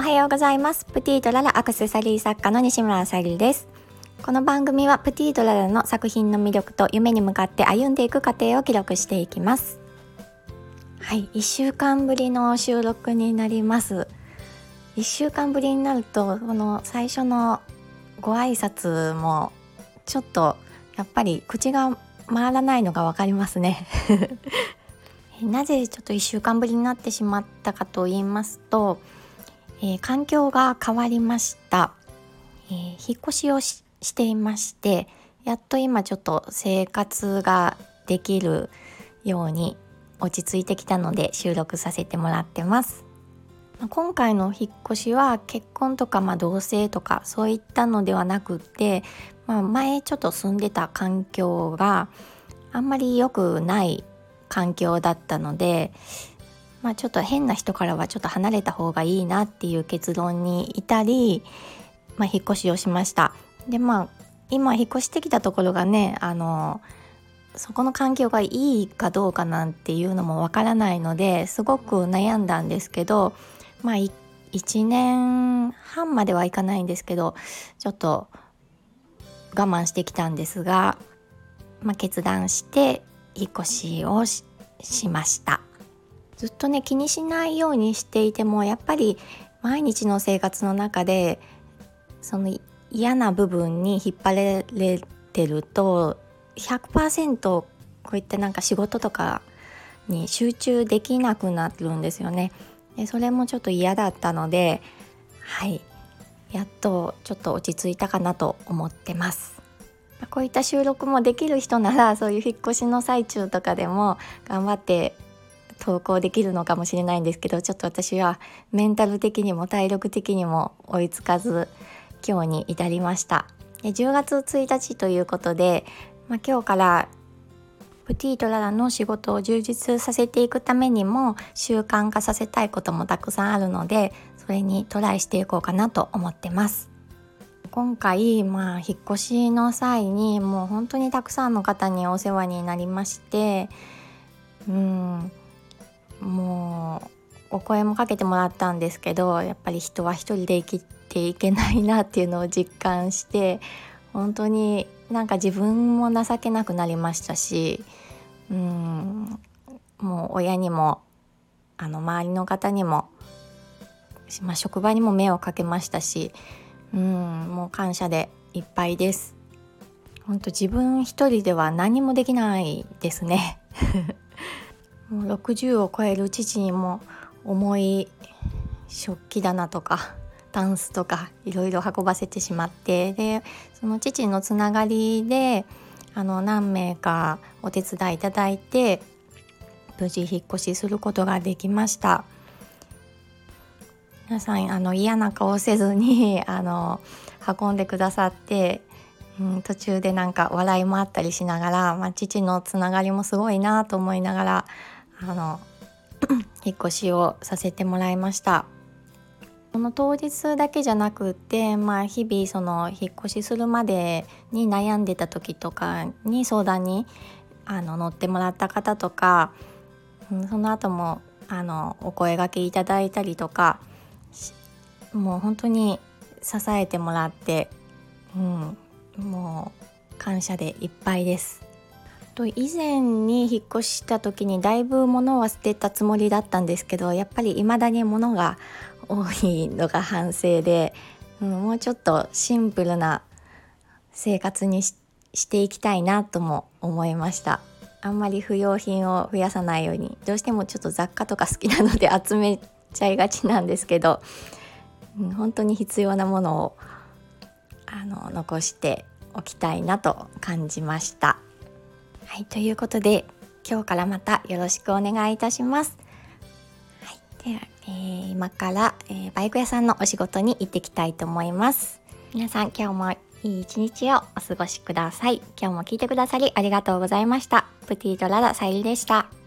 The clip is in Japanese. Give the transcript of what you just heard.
おはようございます。プティとララアクセサリー作家の西村あさりです。この番組はプティとララの作品の魅力と夢に向かって歩んでいく過程を記録していきます。はい1週間ぶりの収録になります。1週間ぶりになるとこの最初のご挨拶もちょっとやっぱり口が回らないのが分かりますね。なぜちょっと1週間ぶりになってしまったかと言いますと、えー、環境が変わりました、えー、引っ越しをしていましてやっと今ちょっと生活ができるように落ち着いてきたので収録させてもらってます。今回の引っ越しは結婚とかまあ同棲とかそういったのではなくて、まあ、前ちょっと住んでた環境があんまり良くない環境だったので、まあ、ちょっと変な人からはちょっと離れた方がいいなっていう結論に至り、まあ、引っ越しをしました。でまあ今引っ越してきたところがねあのそこの環境がいいかどうかなんていうのもわからないのですごく悩んだんですけどまあ1年半まではいかないんですけどちょっと我慢してきたんですが、まあ、決断して引っ越しをしましたずっとね気にしないようにしていてもやっぱり毎日の生活の中でその嫌な部分に引っ張られてると100%こういったなんか仕事とかに集中できなくなるんですよね。でそれもちょっと嫌だったのではいやっとちょっと落ち着いたかなと思ってます。こういった収録もできる人ならそういう引っ越しの最中とかでも頑張って投稿できるのかもしれないんですけどちょっと私はメンタル的にも体力的にも追いつかず今日に至りました。で10月1日ということで、まあ、今日からプティとララの仕事を充実させていくためにも習慣化させたいこともたくさんあるのでそれにトライしていこうかなと思ってます。今回、まあ、引っ越しの際にもう本当にたくさんの方にお世話になりましてうん。もうお声もかけてもらったんですけどやっぱり人は一人で生きていけないなっていうのを実感して本当になんか自分も情けなくなりましたしうんもう親にもあの周りの方にも、まあ、職場にも目をかけましたしうんもう感謝でいっぱいです。本当自分一人では何もできないですね。もう60を超える父にも重い食器棚とかタンスとかいろいろ運ばせてしまってでその父のつながりであの何名かお手伝いいただいて無事引っ越しすることができました。皆さんあの嫌な顔せずに あの運んでくださって、うん、途中でなんか笑いもあったりしながら、まあ、父のつながりもすごいなと思いながらあの引っ越しをさせてもらいました。この当日だけじゃなくて、まあ、日々その引っ越しするまでに悩んでた時とかに相談にあの乗ってもらった方とか、ん、その後もあのお声がけいただいたりとかもう本当に支えてもらって、うん、もう感謝でいっぱいです。と以前に引っ越した時にだいぶ物は捨てたつもりだったんですけどやっぱり未だに物が多いのが反省で、うん、もうちょっとシンプルな生活にしていきたいなとも思いましたあんまり不要品を増やさないようにどうしてもちょっと雑貨とか好きなので集めちゃいがちなんですけど本当に必要なものをあの残しておきたいなと感じました。はいということで今日からまたよろしくお願いいたします。はい、では、えー、今から、えー、バイク屋さんのお仕事に行ってきたいと思います。皆さん今日もいい一日をお過ごしください。今日も聞いてくださりありがとうございました。プティとララさゆりでした。